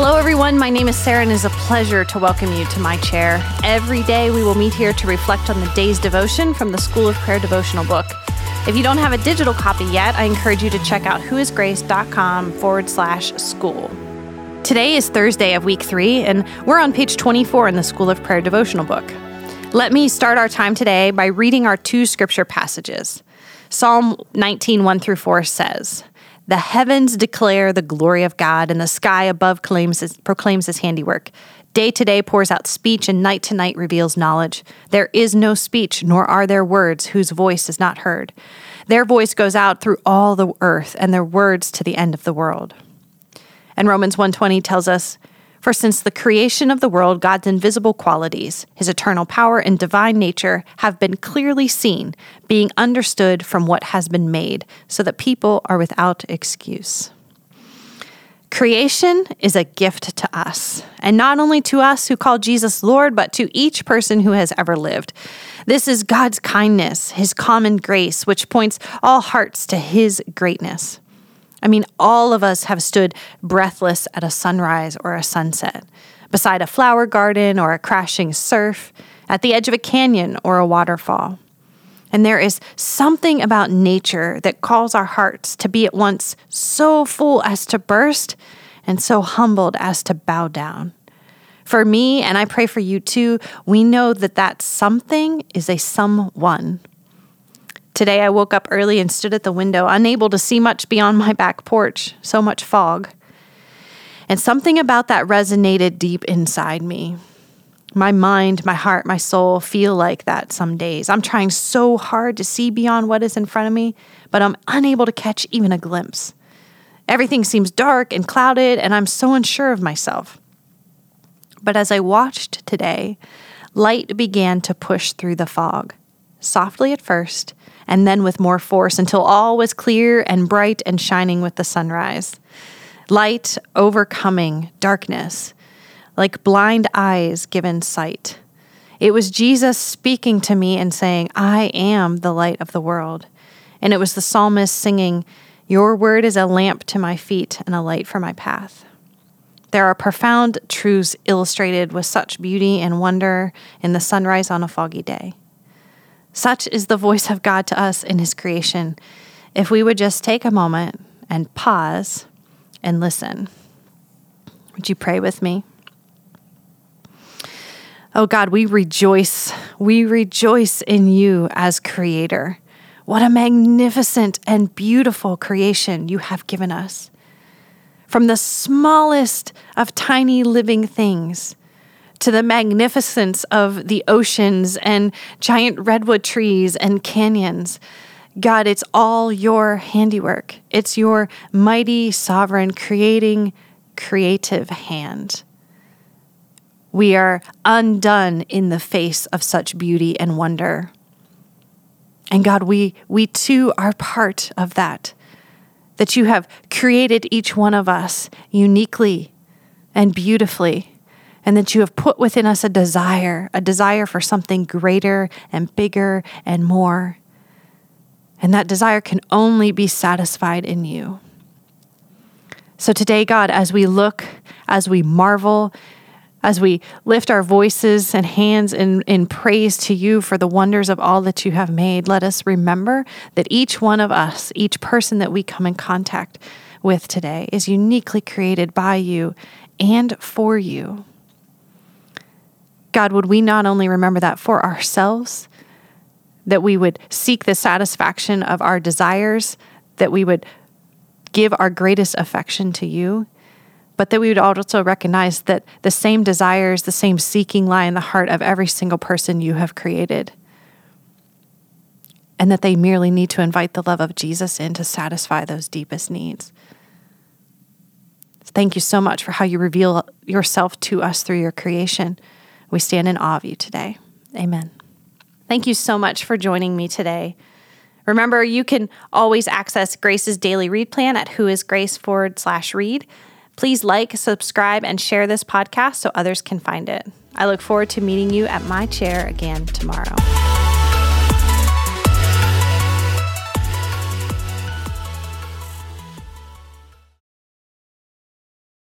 Hello, everyone. My name is Sarah, and it is a pleasure to welcome you to my chair. Every day, we will meet here to reflect on the day's devotion from the School of Prayer devotional book. If you don't have a digital copy yet, I encourage you to check out whoisgrace.com forward slash school. Today is Thursday of week three, and we're on page 24 in the School of Prayer devotional book. Let me start our time today by reading our two scripture passages. Psalm 19, 1 through 4 says, The heavens declare the glory of God, and the sky above his, proclaims his handiwork. Day to day pours out speech, and night to night reveals knowledge. There is no speech, nor are there words whose voice is not heard. Their voice goes out through all the earth, and their words to the end of the world. And Romans 1:20 tells us, for since the creation of the world, God's invisible qualities, his eternal power and divine nature, have been clearly seen, being understood from what has been made, so that people are without excuse. Creation is a gift to us, and not only to us who call Jesus Lord, but to each person who has ever lived. This is God's kindness, His common grace, which points all hearts to His greatness. I mean, all of us have stood breathless at a sunrise or a sunset, beside a flower garden or a crashing surf, at the edge of a canyon or a waterfall. And there is something about nature that calls our hearts to be at once so full as to burst and so humbled as to bow down. For me, and I pray for you too, we know that that something is a someone. Today I woke up early and stood at the window, unable to see much beyond my back porch, so much fog. And something about that resonated deep inside me. My mind, my heart, my soul feel like that some days. I'm trying so hard to see beyond what is in front of me, but I'm unable to catch even a glimpse. Everything seems dark and clouded, and I'm so unsure of myself. But as I watched today, light began to push through the fog, softly at first, and then with more force until all was clear and bright and shining with the sunrise. Light overcoming darkness, like blind eyes given sight. It was Jesus speaking to me and saying, I am the light of the world. And it was the psalmist singing, Your word is a lamp to my feet and a light for my path. There are profound truths illustrated with such beauty and wonder in the sunrise on a foggy day. Such is the voice of God to us in His creation. If we would just take a moment and pause and listen. Would you pray with me? Oh God, we rejoice. We rejoice in you as creator. What a magnificent and beautiful creation you have given us. From the smallest of tiny living things to the magnificence of the oceans and giant redwood trees and canyons. God, it's all your handiwork. It's your mighty, sovereign, creating, creative hand. We are undone in the face of such beauty and wonder. And God, we, we too are part of that, that you have created each one of us uniquely and beautifully and that you have put within us a desire, a desire for something greater and bigger and more. And that desire can only be satisfied in you. So today, God, as we look, as we marvel, as we lift our voices and hands in, in praise to you for the wonders of all that you have made, let us remember that each one of us, each person that we come in contact with today, is uniquely created by you and for you. God, would we not only remember that for ourselves, that we would seek the satisfaction of our desires, that we would give our greatest affection to you, but that we would also recognize that the same desires, the same seeking lie in the heart of every single person you have created. And that they merely need to invite the love of Jesus in to satisfy those deepest needs. Thank you so much for how you reveal yourself to us through your creation. We stand in awe of you today. Amen. Thank you so much for joining me today. Remember, you can always access Grace's daily read plan at whoisgrace forward slash read. Please like, subscribe, and share this podcast so others can find it. I look forward to meeting you at my chair again tomorrow.